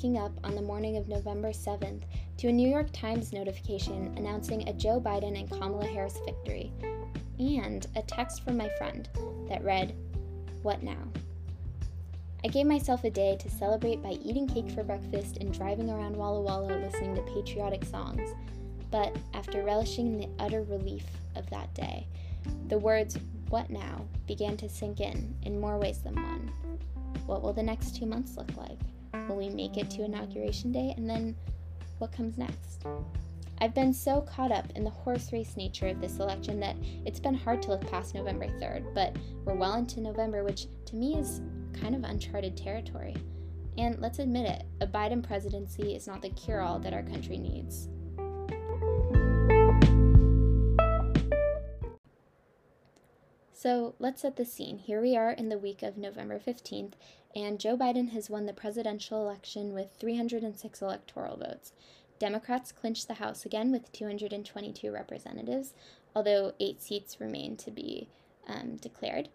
waking up on the morning of November 7th to a New York Times notification announcing a Joe Biden and Kamala Harris victory, and a text from my friend that read, What now? I gave myself a day to celebrate by eating cake for breakfast and driving around Walla Walla listening to patriotic songs. But after relishing the utter relief of that day, the words, What now? began to sink in in more ways than one. What will the next two months look like? Will we make it to Inauguration Day? And then what comes next? I've been so caught up in the horse race nature of this election that it's been hard to look past November 3rd, but we're well into November, which to me is kind of uncharted territory. And let's admit it, a Biden presidency is not the cure all that our country needs. So let's set the scene. Here we are in the week of November 15th, and Joe Biden has won the presidential election with 306 electoral votes. Democrats clinched the House again with 222 representatives, although eight seats remain to be um, declared.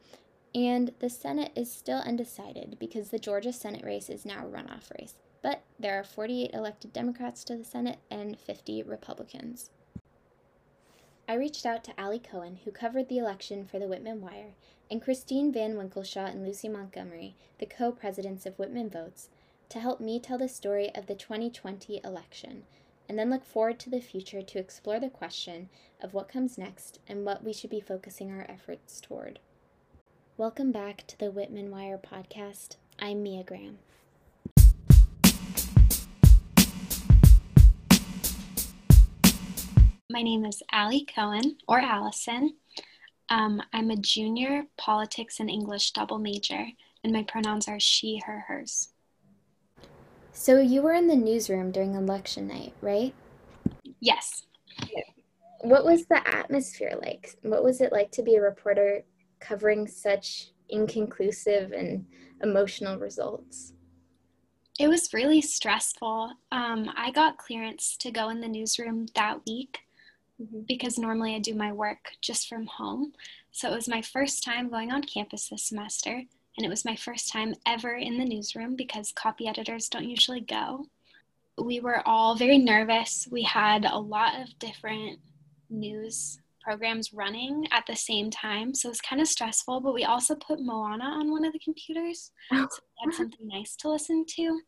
And the Senate is still undecided because the Georgia Senate race is now a runoff race. But there are 48 elected Democrats to the Senate and 50 Republicans. I reached out to Ali Cohen, who covered the election for the Whitman Wire, and Christine Van Winkelshaw and Lucy Montgomery, the co presidents of Whitman Votes, to help me tell the story of the 2020 election, and then look forward to the future to explore the question of what comes next and what we should be focusing our efforts toward. Welcome back to the Whitman Wire podcast. I'm Mia Graham. My name is Ali Cohen, or Allison. Um, I'm a junior politics and English double major, and my pronouns are she, her, hers. So you were in the newsroom during election night, right? Yes. What was the atmosphere like? What was it like to be a reporter covering such inconclusive and emotional results? It was really stressful. Um, I got clearance to go in the newsroom that week, mm-hmm. because normally I do my work just from home. So it was my first time going on campus this semester, and it was my first time ever in the newsroom because copy editors don't usually go. We were all very nervous. We had a lot of different news programs running at the same time, so it was kind of stressful, but we also put Moana on one of the computers. Oh. So we had something nice to listen to.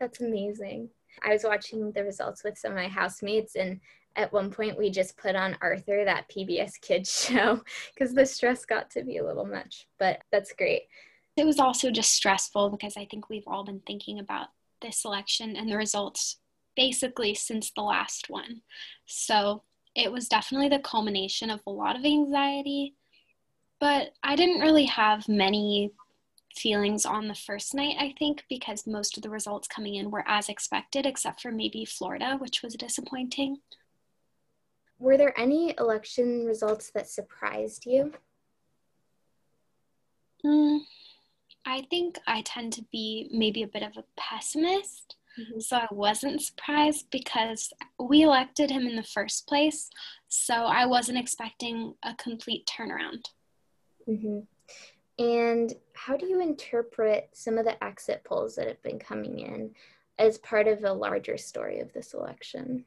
That's amazing. I was watching the results with some of my housemates, and at one point we just put on Arthur, that PBS Kids show, because the stress got to be a little much. But that's great. It was also just stressful because I think we've all been thinking about this election and the results basically since the last one. So it was definitely the culmination of a lot of anxiety. But I didn't really have many feelings on the first night, I think, because most of the results coming in were as expected, except for maybe Florida, which was disappointing. Were there any election results that surprised you? Mm, I think I tend to be maybe a bit of a pessimist. Mm-hmm. So I wasn't surprised because we elected him in the first place. So I wasn't expecting a complete turnaround. Mm-hmm. And how do you interpret some of the exit polls that have been coming in as part of a larger story of this election?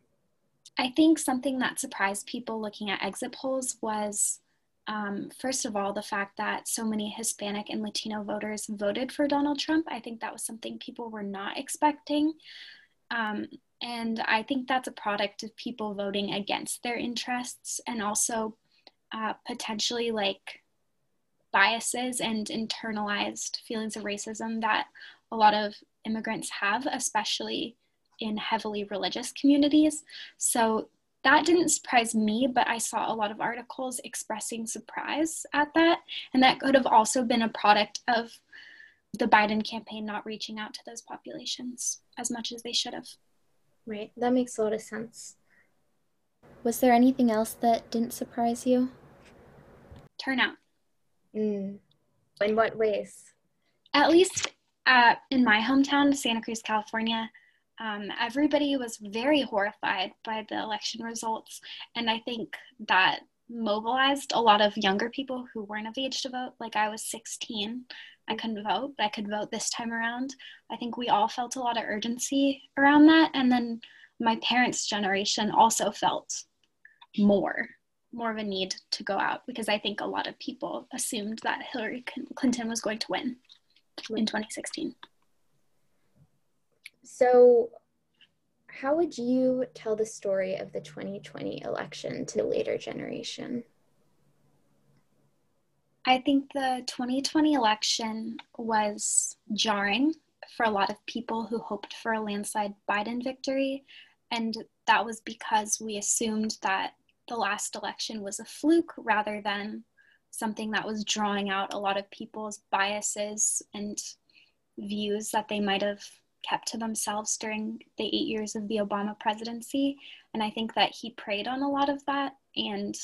I think something that surprised people looking at exit polls was, um, first of all, the fact that so many Hispanic and Latino voters voted for Donald Trump. I think that was something people were not expecting. Um, and I think that's a product of people voting against their interests and also uh, potentially like biases and internalized feelings of racism that a lot of immigrants have, especially in heavily religious communities. So that didn't surprise me, but I saw a lot of articles expressing surprise at that. And that could have also been a product of the Biden campaign not reaching out to those populations as much as they should have. Right, that makes a lot of sense. Was there anything else that didn't surprise you? Turnout. Mm. In what ways? At least uh, in my hometown, Santa Cruz, California, um, everybody was very horrified by the election results. And I think that mobilized a lot of younger people who weren't of age to vote. Like I was 16. I couldn't vote, but I could vote this time around. I think we all felt a lot of urgency around that. And then my parents' generation also felt more, more of a need to go out because I think a lot of people assumed that Hillary Clinton was going to win in 2016. So, how would you tell the story of the 2020 election to the later generation? I think the 2020 election was jarring for a lot of people who hoped for a landslide Biden victory. And that was because we assumed that the last election was a fluke rather than something that was drawing out a lot of people's biases and views that they might have kept to themselves during the eight years of the Obama presidency. And I think that he preyed on a lot of that. And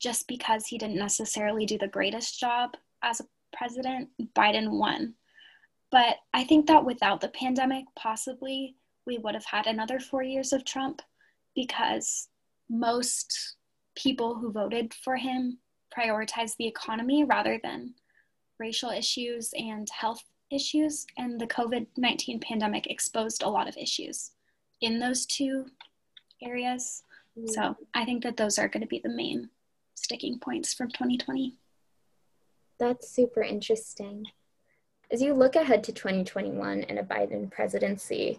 just because he didn't necessarily do the greatest job as a president, Biden won. But I think that without the pandemic, possibly we would have had another four years of Trump because most people who voted for him prioritized the economy rather than racial issues and health issues. And the COVID 19 pandemic exposed a lot of issues in those two areas. Mm. So I think that those are going to be the main sticking points from 2020. That's super interesting. As you look ahead to 2021 and a Biden presidency,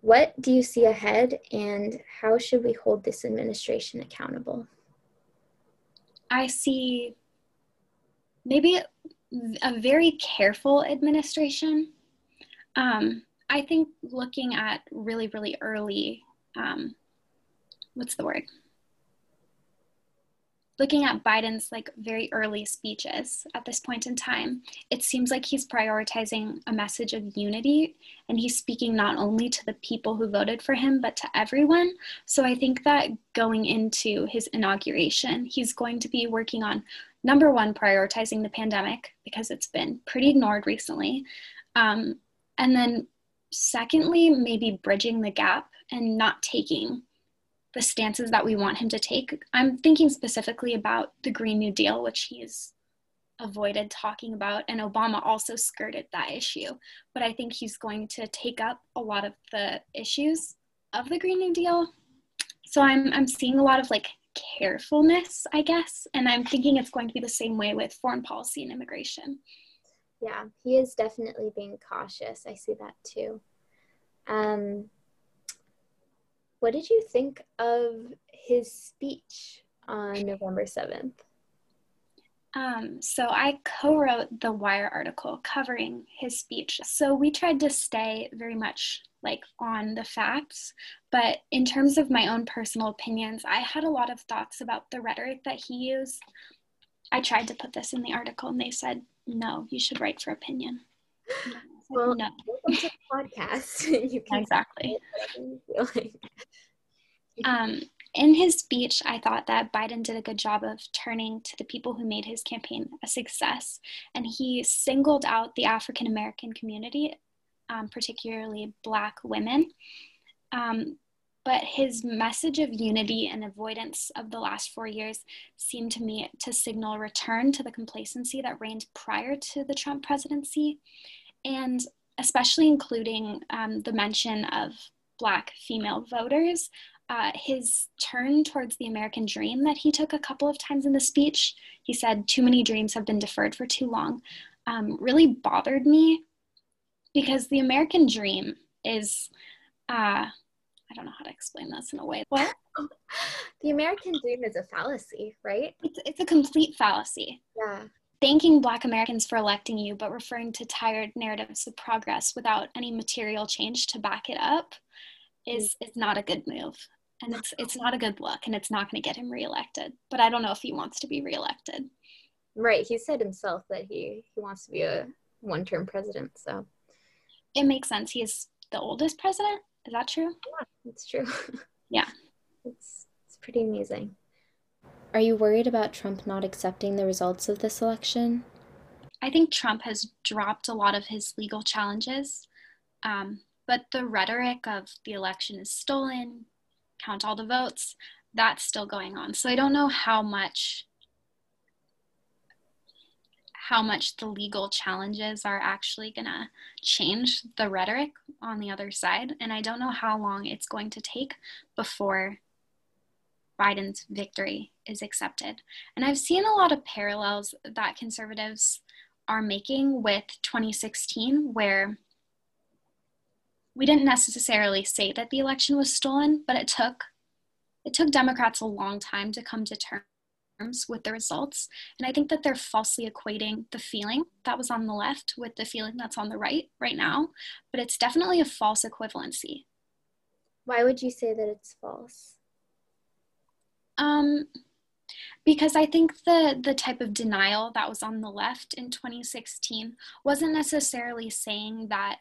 what do you see ahead and how should we hold this administration accountable? I see maybe a very careful administration. Um, I think looking at really, really early, um, what's the word? looking at Biden's like very early speeches at this point in time, it seems like he's prioritizing a message of unity and he's speaking not only to the people who voted for him, but to everyone. So I think that going into his inauguration, he's going to be working on number one, prioritizing the pandemic because it's been pretty ignored recently. Um, and then secondly, maybe bridging the gap and not taking the stances that we want him to take. I'm thinking specifically about the Green New Deal, which he's avoided talking about, and Obama also skirted that issue. But I think he's going to take up a lot of the issues of the Green New Deal. So I'm I'm seeing a lot of like carefulness, I guess, and I'm thinking it's going to be the same way with foreign policy and immigration. Yeah, he is definitely being cautious. I see that too. Um, what did you think of his speech on November 7th? Um, so I co-wrote the Wire article covering his speech. So we tried to stay very much like on the facts, but in terms of my own personal opinions, I had a lot of thoughts about the rhetoric that he used. I tried to put this in the article, and they said, "No, you should write for opinion." well, no. welcome to the podcast. you can exactly. Like. Um, in his speech, I thought that Biden did a good job of turning to the people who made his campaign a success, and he singled out the African American community, um, particularly Black women. Um, but his message of unity and avoidance of the last four years seemed to me to signal return to the complacency that reigned prior to the Trump presidency and especially including um, the mention of Black female voters, uh, his turn towards the American dream that he took a couple of times in the speech, he said, Too many dreams have been deferred for too long, um, really bothered me because the American dream is, uh, I don't know how to explain this in a way. What? the American dream is a fallacy, right? It's, it's a complete fallacy. Yeah thanking Black Americans for electing you, but referring to tired narratives of progress without any material change to back it up is is not a good move. And it's it's not a good look and it's not going to get him reelected. But I don't know if he wants to be reelected. Right. He said himself that he he wants to be a one-term president, so it makes sense. He is the oldest president. Is that true? Yeah, it's true. yeah. It's it's pretty amazing. Are you worried about Trump not accepting the results of this election? I think Trump has dropped a lot of his legal challenges, um, but the rhetoric of the election is stolen, count all the votes, that's still going on. So I don't know how much how much the legal challenges are actually going to change the rhetoric on the other side. And I don't know how long it's going to take before Biden's victory is accepted. And I've seen a lot of parallels that conservatives are making with 2016, where we didn't necessarily say that the election was stolen, but it took it took Democrats a long time to come to terms with the results. And I think that they're falsely equating the feeling that was on the left with the feeling that's on the right right now. But it's definitely a false equivalency. Why would you say that it's false? Um, because I think the the type of denial that was on the left in 2016 wasn't necessarily saying that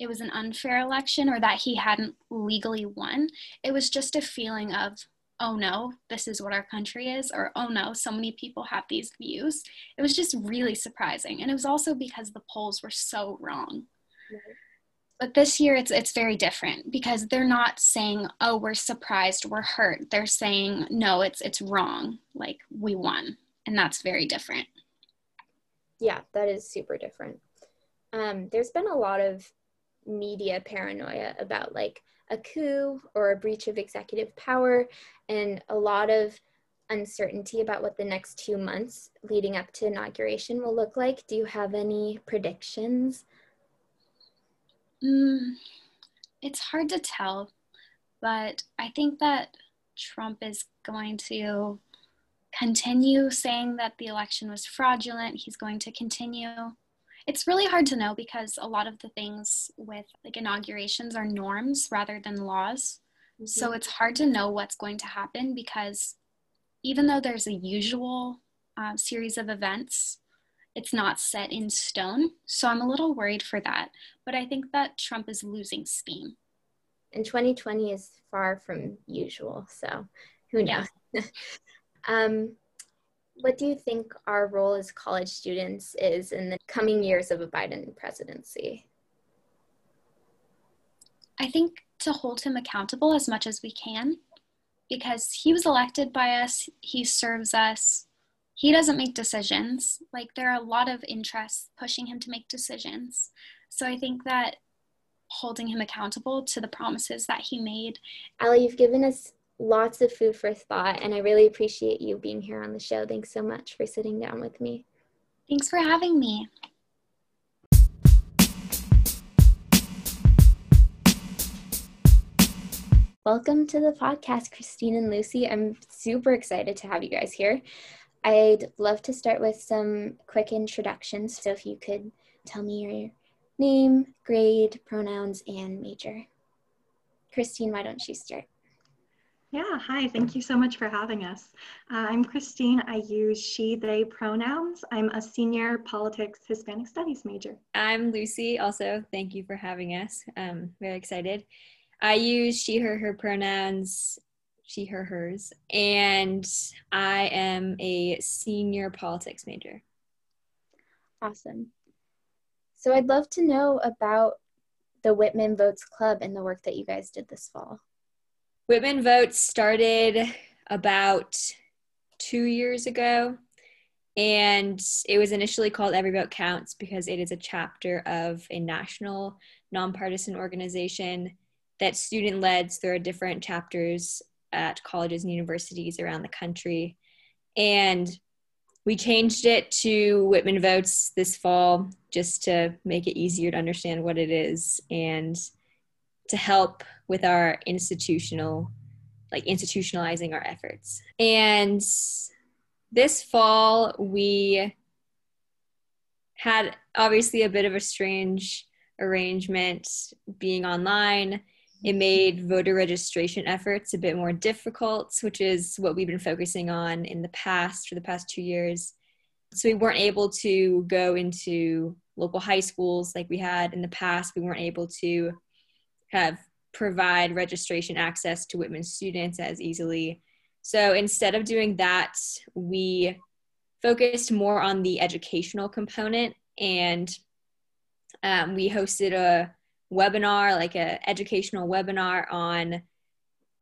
it was an unfair election or that he hadn't legally won. It was just a feeling of, oh no, this is what our country is, or oh no, so many people have these views. It was just really surprising. And it was also because the polls were so wrong. Right. But this year it's it's very different because they're not saying, "Oh, we're surprised, we're hurt." They're saying, "No, it's it's wrong. Like we won." And that's very different. Yeah, that is super different. Um, there's been a lot of media paranoia about like a coup or a breach of executive power and a lot of uncertainty about what the next two months leading up to inauguration will look like. Do you have any predictions? Mm, it's hard to tell, but I think that Trump is going to continue saying that the election was fraudulent. He's going to continue it's really hard to know because a lot of the things with like inaugurations are norms rather than laws. Mm-hmm. So it's hard to know what's going to happen because even though there's a usual uh, series of events, it's not set in stone. So I'm a little worried for that. But I think that Trump is losing steam. And 2020 is far from usual. So who knows? Yeah. um, what do you think our role as college students is in the coming years of a Biden presidency? I think to hold him accountable as much as we can because he was elected by us, he serves us. He doesn't make decisions. Like there are a lot of interests pushing him to make decisions. So I think that holding him accountable to the promises that he made. Allie, you've given us lots of food for thought, and I really appreciate you being here on the show. Thanks so much for sitting down with me. Thanks for having me. Welcome to the podcast, Christine and Lucy. I'm super excited to have you guys here. I'd love to start with some quick introductions. So, if you could tell me your name, grade, pronouns, and major. Christine, why don't you start? Yeah, hi, thank you so much for having us. Uh, I'm Christine. I use she, they pronouns. I'm a senior politics Hispanic studies major. I'm Lucy. Also, thank you for having us. I'm very excited. I use she, her, her pronouns, she, her, hers, and I am a senior politics major. Awesome. So I'd love to know about the Whitman Votes Club and the work that you guys did this fall. Whitman Votes started about two years ago, and it was initially called Every Vote Counts because it is a chapter of a national nonpartisan organization that student led. So there are different chapters at colleges and universities around the country. And we changed it to Whitman Votes this fall just to make it easier to understand what it is and to help with our institutional like institutionalizing our efforts. And this fall we had obviously a bit of a strange arrangement being online. It made voter registration efforts a bit more difficult which is what we've been focusing on in the past for the past two years. So we weren't able to go into local high schools like we had in the past. We weren't able to have provide registration access to Whitman students as easily. So instead of doing that, we focused more on the educational component and um, we hosted a webinar, like an educational webinar on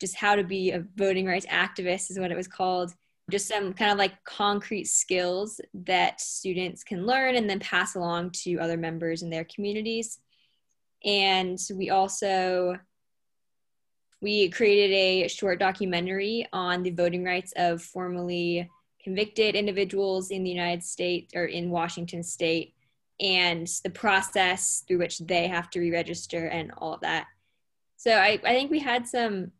just how to be a voting rights activist, is what it was called. just some kind of like concrete skills that students can learn and then pass along to other members in their communities. And we also we created a short documentary on the voting rights of formerly convicted individuals in the United States or in Washington state and the process through which they have to re-register and all of that. So I, I think we had some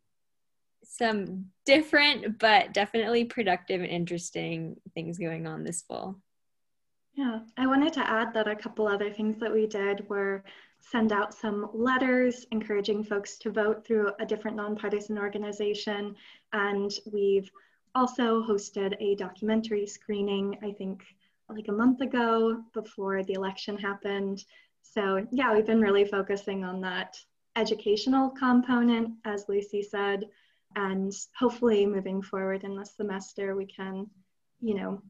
some different but definitely productive and interesting things going on this fall. Yeah, I wanted to add that a couple other things that we did were send out some letters encouraging folks to vote through a different nonpartisan organization. And we've also hosted a documentary screening, I think like a month ago before the election happened. So yeah, we've been really focusing on that educational component, as Lucy said, and hopefully moving forward in the semester, we can, you know,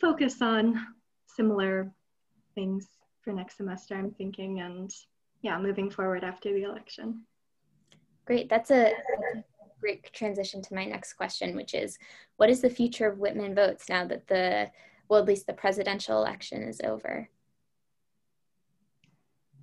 focus on similar things for next semester, I'm thinking, and yeah, moving forward after the election. Great. That's a, great transition to my next question, which is what is the future of Whitman votes now that the, well, at least the presidential election is over?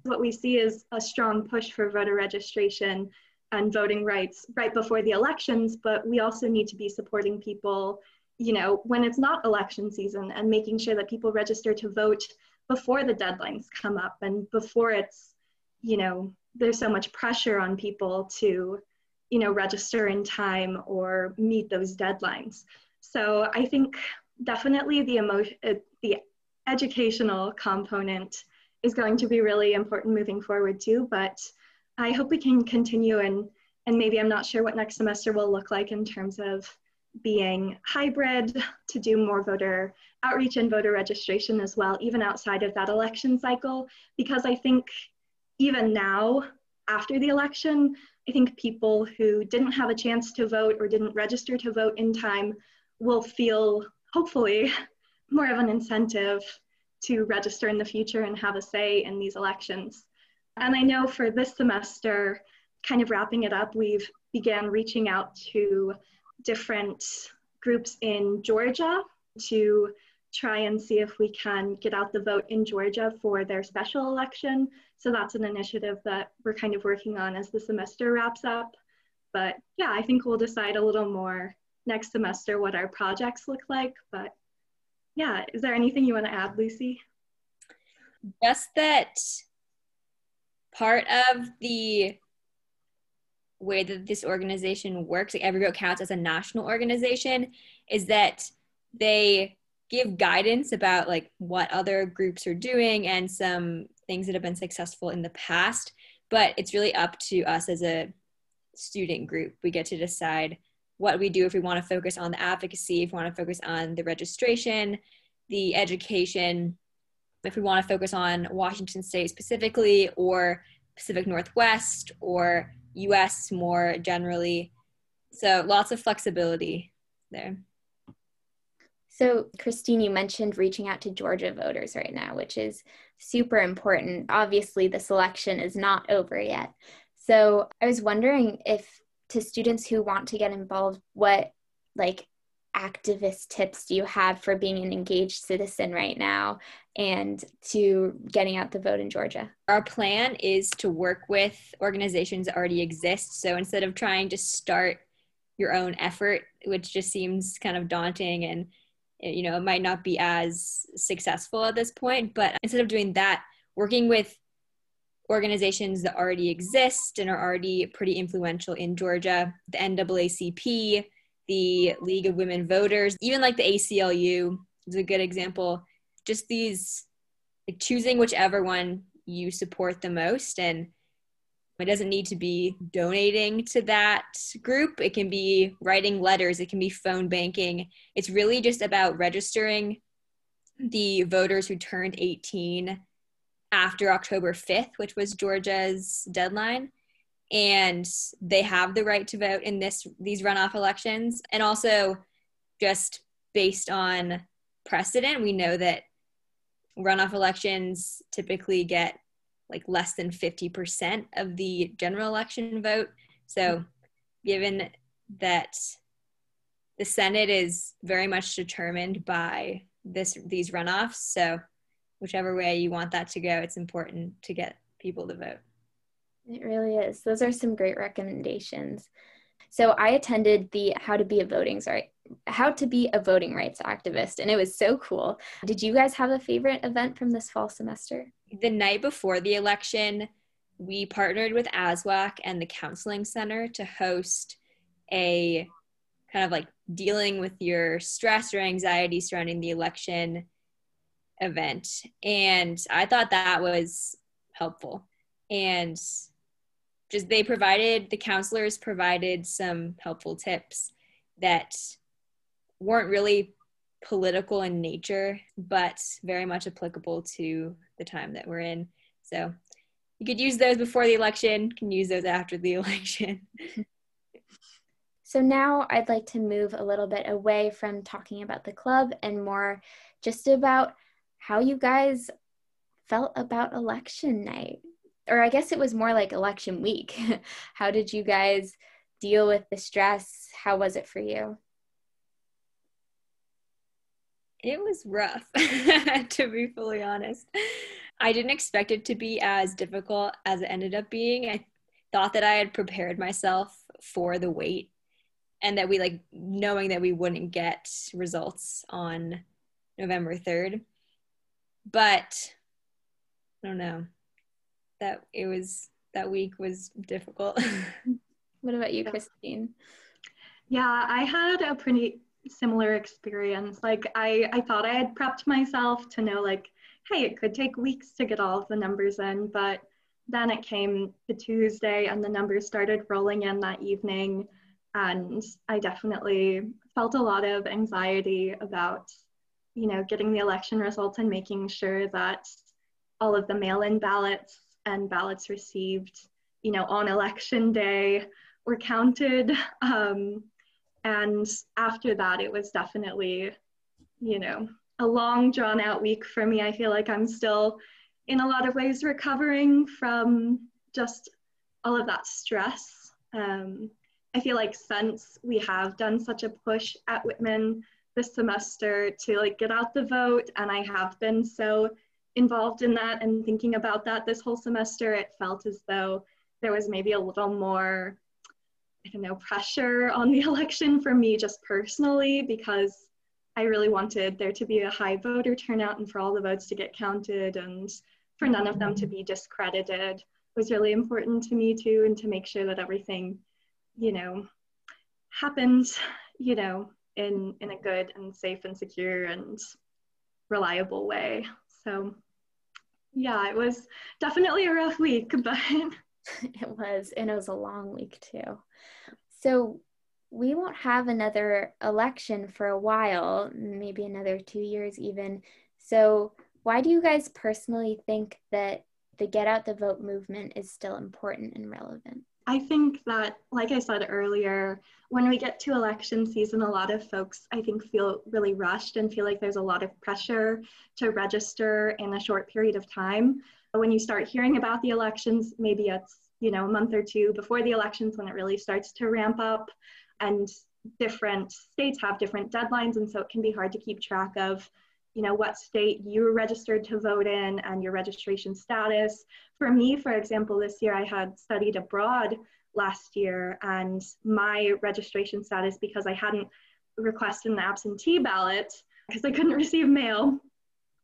What we see is a strong push for voter registration and voting rights right before the elections, but we also need to be supporting people, you know, when it's not election season and making sure that people register to vote before the deadlines come up and before it's, you know, there's so much pressure on people to, you know, register in time or meet those deadlines. So I think definitely the emotion, uh, the educational component is going to be really important moving forward too. But I hope we can continue and and maybe I'm not sure what next semester will look like in terms of being hybrid to do more voter outreach and voter registration as well, even outside of that election cycle, because I think even now, after the election, I think people who didn't have a chance to vote or didn't register to vote in time will feel, hopefully, more of an incentive to register in the future and have a say in these elections. And I know for this semester, kind of wrapping it up, we've began reaching out to different groups in Georgia to try and see if we can get out the vote in Georgia for their special election. So that's an initiative that we're kind of working on as the semester wraps up. But yeah, I think we'll decide a little more next semester what our projects look like. But yeah, is there anything you want to add, Lucy? Just that part of the way that this organization works, like Every Vote Counts as a national organization, is that they give guidance about like what other groups are doing and some things that have been successful in the past. But it's really up to us as a student group. We get to decide what we do if we want to focus on the advocacy, if we want to focus on the registration, the education, if we want to focus on Washington State specifically, or Pacific Northwest, or US more generally. So lots of flexibility there. So, Christine, you mentioned reaching out to Georgia voters right now, which is super important. Obviously, the selection is not over yet. So, I was wondering if to students who want to get involved, what like activist tips do you have for being an engaged citizen right now and to getting out the vote in Georgia? Our plan is to work with organizations that already exist. So instead of trying to start your own effort, which just seems kind of daunting and eh, you know it might not be as successful at this point, but instead of doing that, working with organizations that already exist and are already pretty influential in Georgia, the NAACP, the League of Women Voters, even like the ACLU is a good example. Just these like choosing whichever one you support the most and it doesn't need to be donating to that group. It can be writing letters, it can be phone banking. It's really just about registering the voters who turned 18 after October 5th, which was Georgia's deadline, and they have the right to vote in this these runoff elections and also just based on precedent we know that runoff elections typically get like less than 50% of the general election vote so given that the Senate is very much determined by this these runoffs. So whichever way you want that to go, it's important to get people to vote. It really is. Those are some great recommendations. So I attended the How to Be a Voting How to Be a Voting Rights Activist, and it was so cool. Did you guys have a favorite event from this fall semester? The night before the election, we partnered with ASWAC and the Counseling Center to host a kind of like dealing with your stress or anxiety surrounding the election event. And I thought that was helpful. And just they provided, the counselors provided some helpful tips that weren't really political in nature, but very much applicable to the time that we're in. So you could use those before the election, can use those after the election. so now I'd like to move a little bit away from talking about the club and more just about how you guys felt about election night. Or I guess it was more like election week. how did you guys deal with the stress? How was it for you? It was rough, to be fully honest. I didn't expect it to be as difficult as it ended up being. I thought that I had prepared myself for the wait and that we like knowing that we wouldn't get results on November 3rd. But I don't know. That it was that week was difficult. what about you, Christine? Yeah, I had a pretty similar experience. Like I I thought I had prepped myself to know like hey, it could take weeks to get all of the numbers in, but then it came to Tuesday and the numbers started rolling in that evening. And I definitely felt a lot of anxiety about, you know, getting the election results and making sure that all of the mail-in ballots and ballots received, you know, on election day were counted. Um, and after that, it was definitely, you know, a long drawn out week for me. I feel like I'm still in a lot of ways recovering from just all of that stress. Um, I feel like since we have done such a push at Whitman this semester to like get out the vote, and I have been so involved in that and thinking about that this whole semester, it felt as though there was maybe a little more, I don't know, pressure on the election for me just personally because I really wanted there to be a high voter turnout and for all the votes to get counted and for none of them to be discredited was really important to me too and to make sure that everything, you know, happened, you know, in in a good and safe and secure and reliable way. So yeah, it was definitely a rough week, but it was and it was a long week too. So we won't have another election for a while, maybe another two years even. So, why do you guys personally think that the get out the vote movement is still important and relevant? I think that, like I said earlier, when we get to election season, a lot of folks, I think, feel really rushed and feel like there's a lot of pressure to register in a short period of time. When you start hearing about the elections, maybe it's you know a month or two before the elections when it really starts to ramp up and different states have different deadlines and so it can be hard to keep track of you know what state you're registered to vote in and your registration status. For me for example this year i had studied abroad last year and my registration status because i hadn't requested an absentee ballot because i couldn't receive mail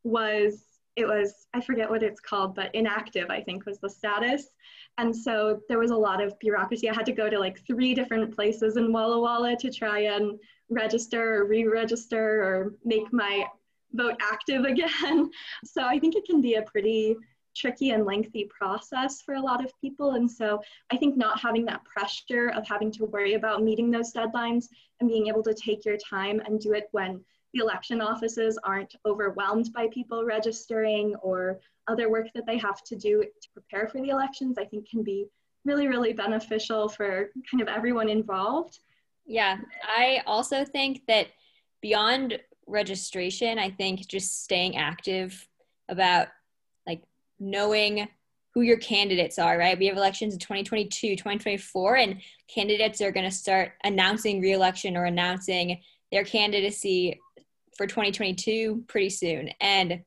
was it was i forget what it's called but inactive i think was the status and so there was a lot of bureaucracy. I had to go to like three different places in Walla Walla to try and register or re register or make my vote active again. So I think it can be a pretty tricky and lengthy process for a lot of people. And so I think not having that pressure of having to worry about meeting those deadlines and being able to take your time and do it when the election offices aren't overwhelmed by people registering or other work that they have to do to prepare for the elections, I think can be really, really beneficial for kind of everyone involved. Yeah, I also think that beyond registration, I think just staying active about like knowing who your candidates are, right? We have elections in 2022, 2024, and candidates are going to start announcing reelection or announcing their candidacy for 2022 pretty soon. And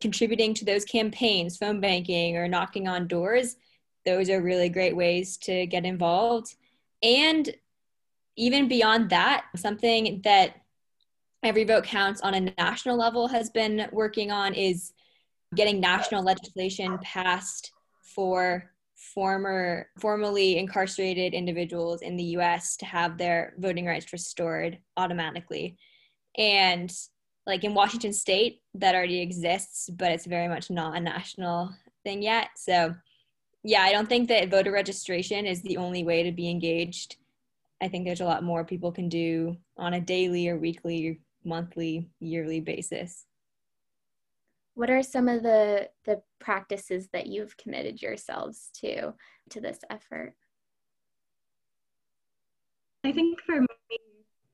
contributing to those campaigns, phone banking, or knocking on doors, those are really great ways to get involved. And even beyond that, something that Every Vote Counts on a national level has been working on is getting national legislation passed for former formerly incarcerated individuals in the US to have their voting rights restored automatically. And like in Washington state that already exists, but it's very much not a national thing yet. So yeah, I don't think that voter registration is the only way to be engaged. I think there's a lot more people can do on a daily or weekly, monthly, yearly basis what are some of the the practices that you've committed yourselves to to this effort i think for me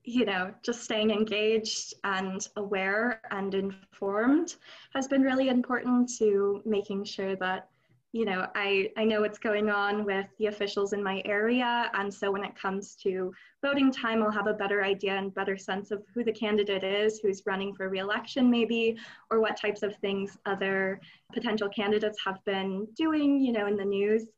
you know just staying engaged and aware and informed has been really important to making sure that you know, I, I know what's going on with the officials in my area. And so when it comes to voting time, I'll have a better idea and better sense of who the candidate is, who's running for reelection maybe, or what types of things other potential candidates have been doing, you know, in the news.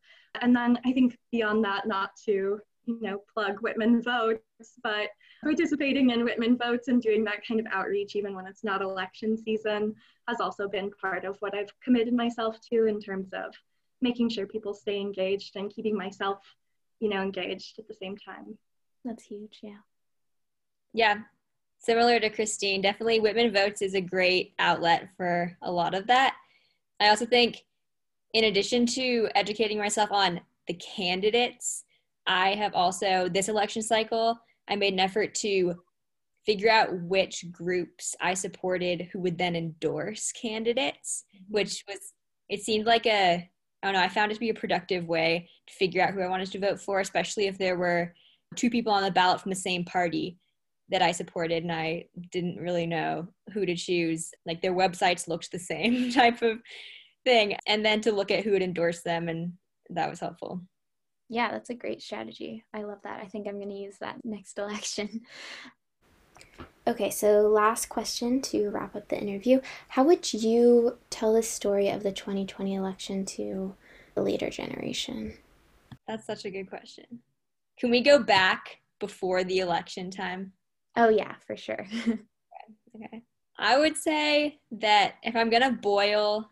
And then I think beyond that, not to, you know, plug Whitman Votes, but participating in Whitman Votes and doing that kind of outreach, even when it's not election season, has also been part of what I've committed myself to in terms of making sure people stay engaged and keeping myself, you know, engaged at the same time. That's huge, yeah. Yeah. Similar to Christine, definitely Whitman Votes is a great outlet for a lot of that. I also think, in addition to educating myself on the candidates, I have also, this election cycle, I made an effort to figure out which groups I supported who would then endorse candidates, mm-hmm. which was, it seemed like a, I don't know, I found it to be a productive way to figure out who I wanted to vote for, especially if there were two people on the ballot from the same party that I supported and I didn't really know who to choose. Like their websites looked the same type of thing. And then to look at who would endorse them, and that was helpful. Yeah, that's a great strategy. I love that. I think I'm going to use that next election. Okay, so last question to wrap up the interview. How would you tell the story of the 2020 election to the later generation? That's such a good question. Can we go back before the election time? Oh, yeah, for sure. okay. okay. I would say that if I'm going to boil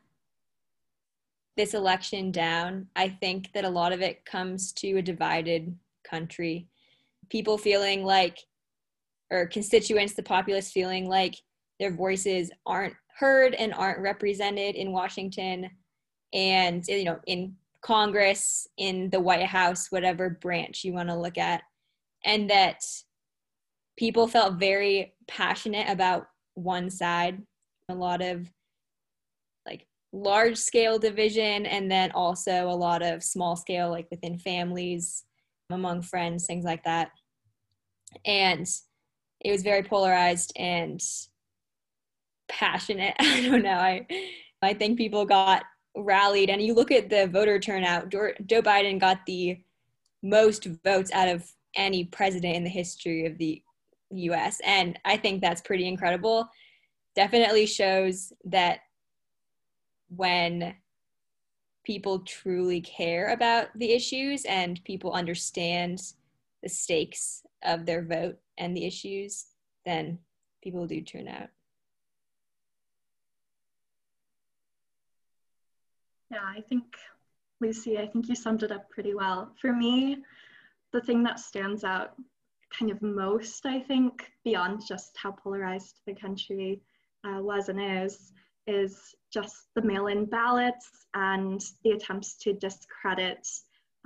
this election down, I think that a lot of it comes to a divided country. People feeling like, or constituents, the populace feeling like their voices aren't heard and aren't represented in Washington and, you know, in Congress, in the White House, whatever branch you want to look at. And that people felt very passionate about one side. A lot of large scale division and then also a lot of small scale like within families among friends things like that. And it was very polarized and passionate. I don't know. I i think people got rallied. And you look at the voter turnout joe biden got the most votes out of any president in the history of the us and i think that's pretty incredible. Definitely shows that when people truly care about the issues and people understand the stakes of their vote and the issues, then people do turn out. Yeah, I think, Lucy, I think you summed it up pretty well. For me, the thing that stands out kind of most, I think, beyond just how polarized the country uh, was and is, is just the mail-in ballots and the attempts to discredit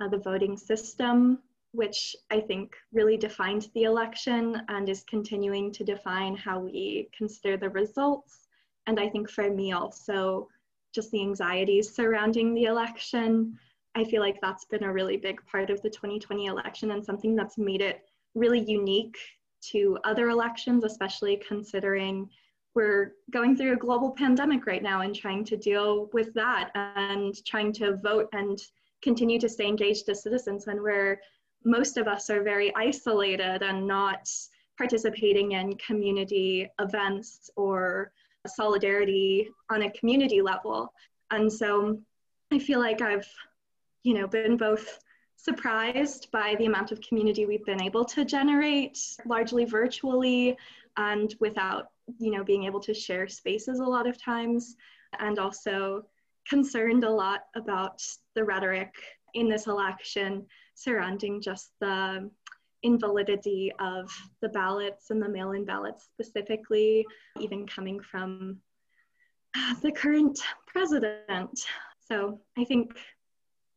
uh, the voting system, which I think really defined the election and is continuing to define how we consider the results. And I think for me also, just the anxieties surrounding the election, I feel like that's been a really big part of the 2020 election and something that's made it really unique to other elections, especially considering we're going through a global pandemic right now and trying to deal with that and trying to vote and continue to stay engaged as citizens when we're most of us are very isolated and not participating in community events or solidarity on a community level. And so I feel like I've, you know, been both surprised by the amount of community we've been able to generate largely virtually and without, you know, being able to share spaces a lot of times and also concerned a lot about the rhetoric in this election surrounding just the invalidity of the ballots and the mail in ballots specifically, even coming from the current president. So I think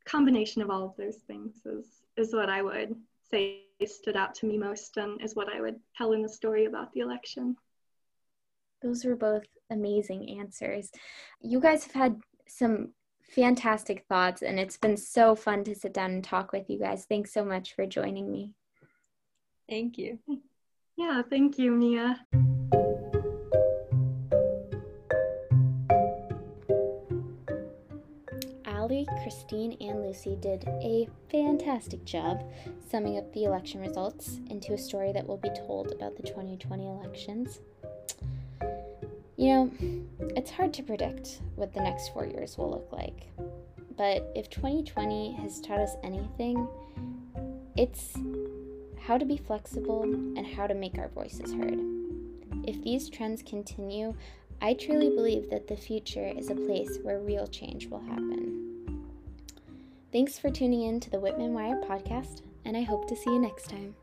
combination of all of those things is, is what I would say stood out to me most and is what I would tell in the story about the election. Those were both amazing answers. You guys have had some fantastic thoughts, and it's been so fun to sit down and talk with you guys. Thanks so much for joining me. Thank you. Yeah, thank you, Mia. Allie, Christine, and Lucy did a fantastic job summing up the election results into a story that will be told about the 2020 elections. You know, it's hard to predict what the next four years will look like. But if 2020 has taught us anything, it's how to be flexible and how to make our voices heard. If these trends continue, I truly believe that the future is a place where real change will happen. Thanks for tuning in to the Whitman Wire podcast, and I hope to see you next time.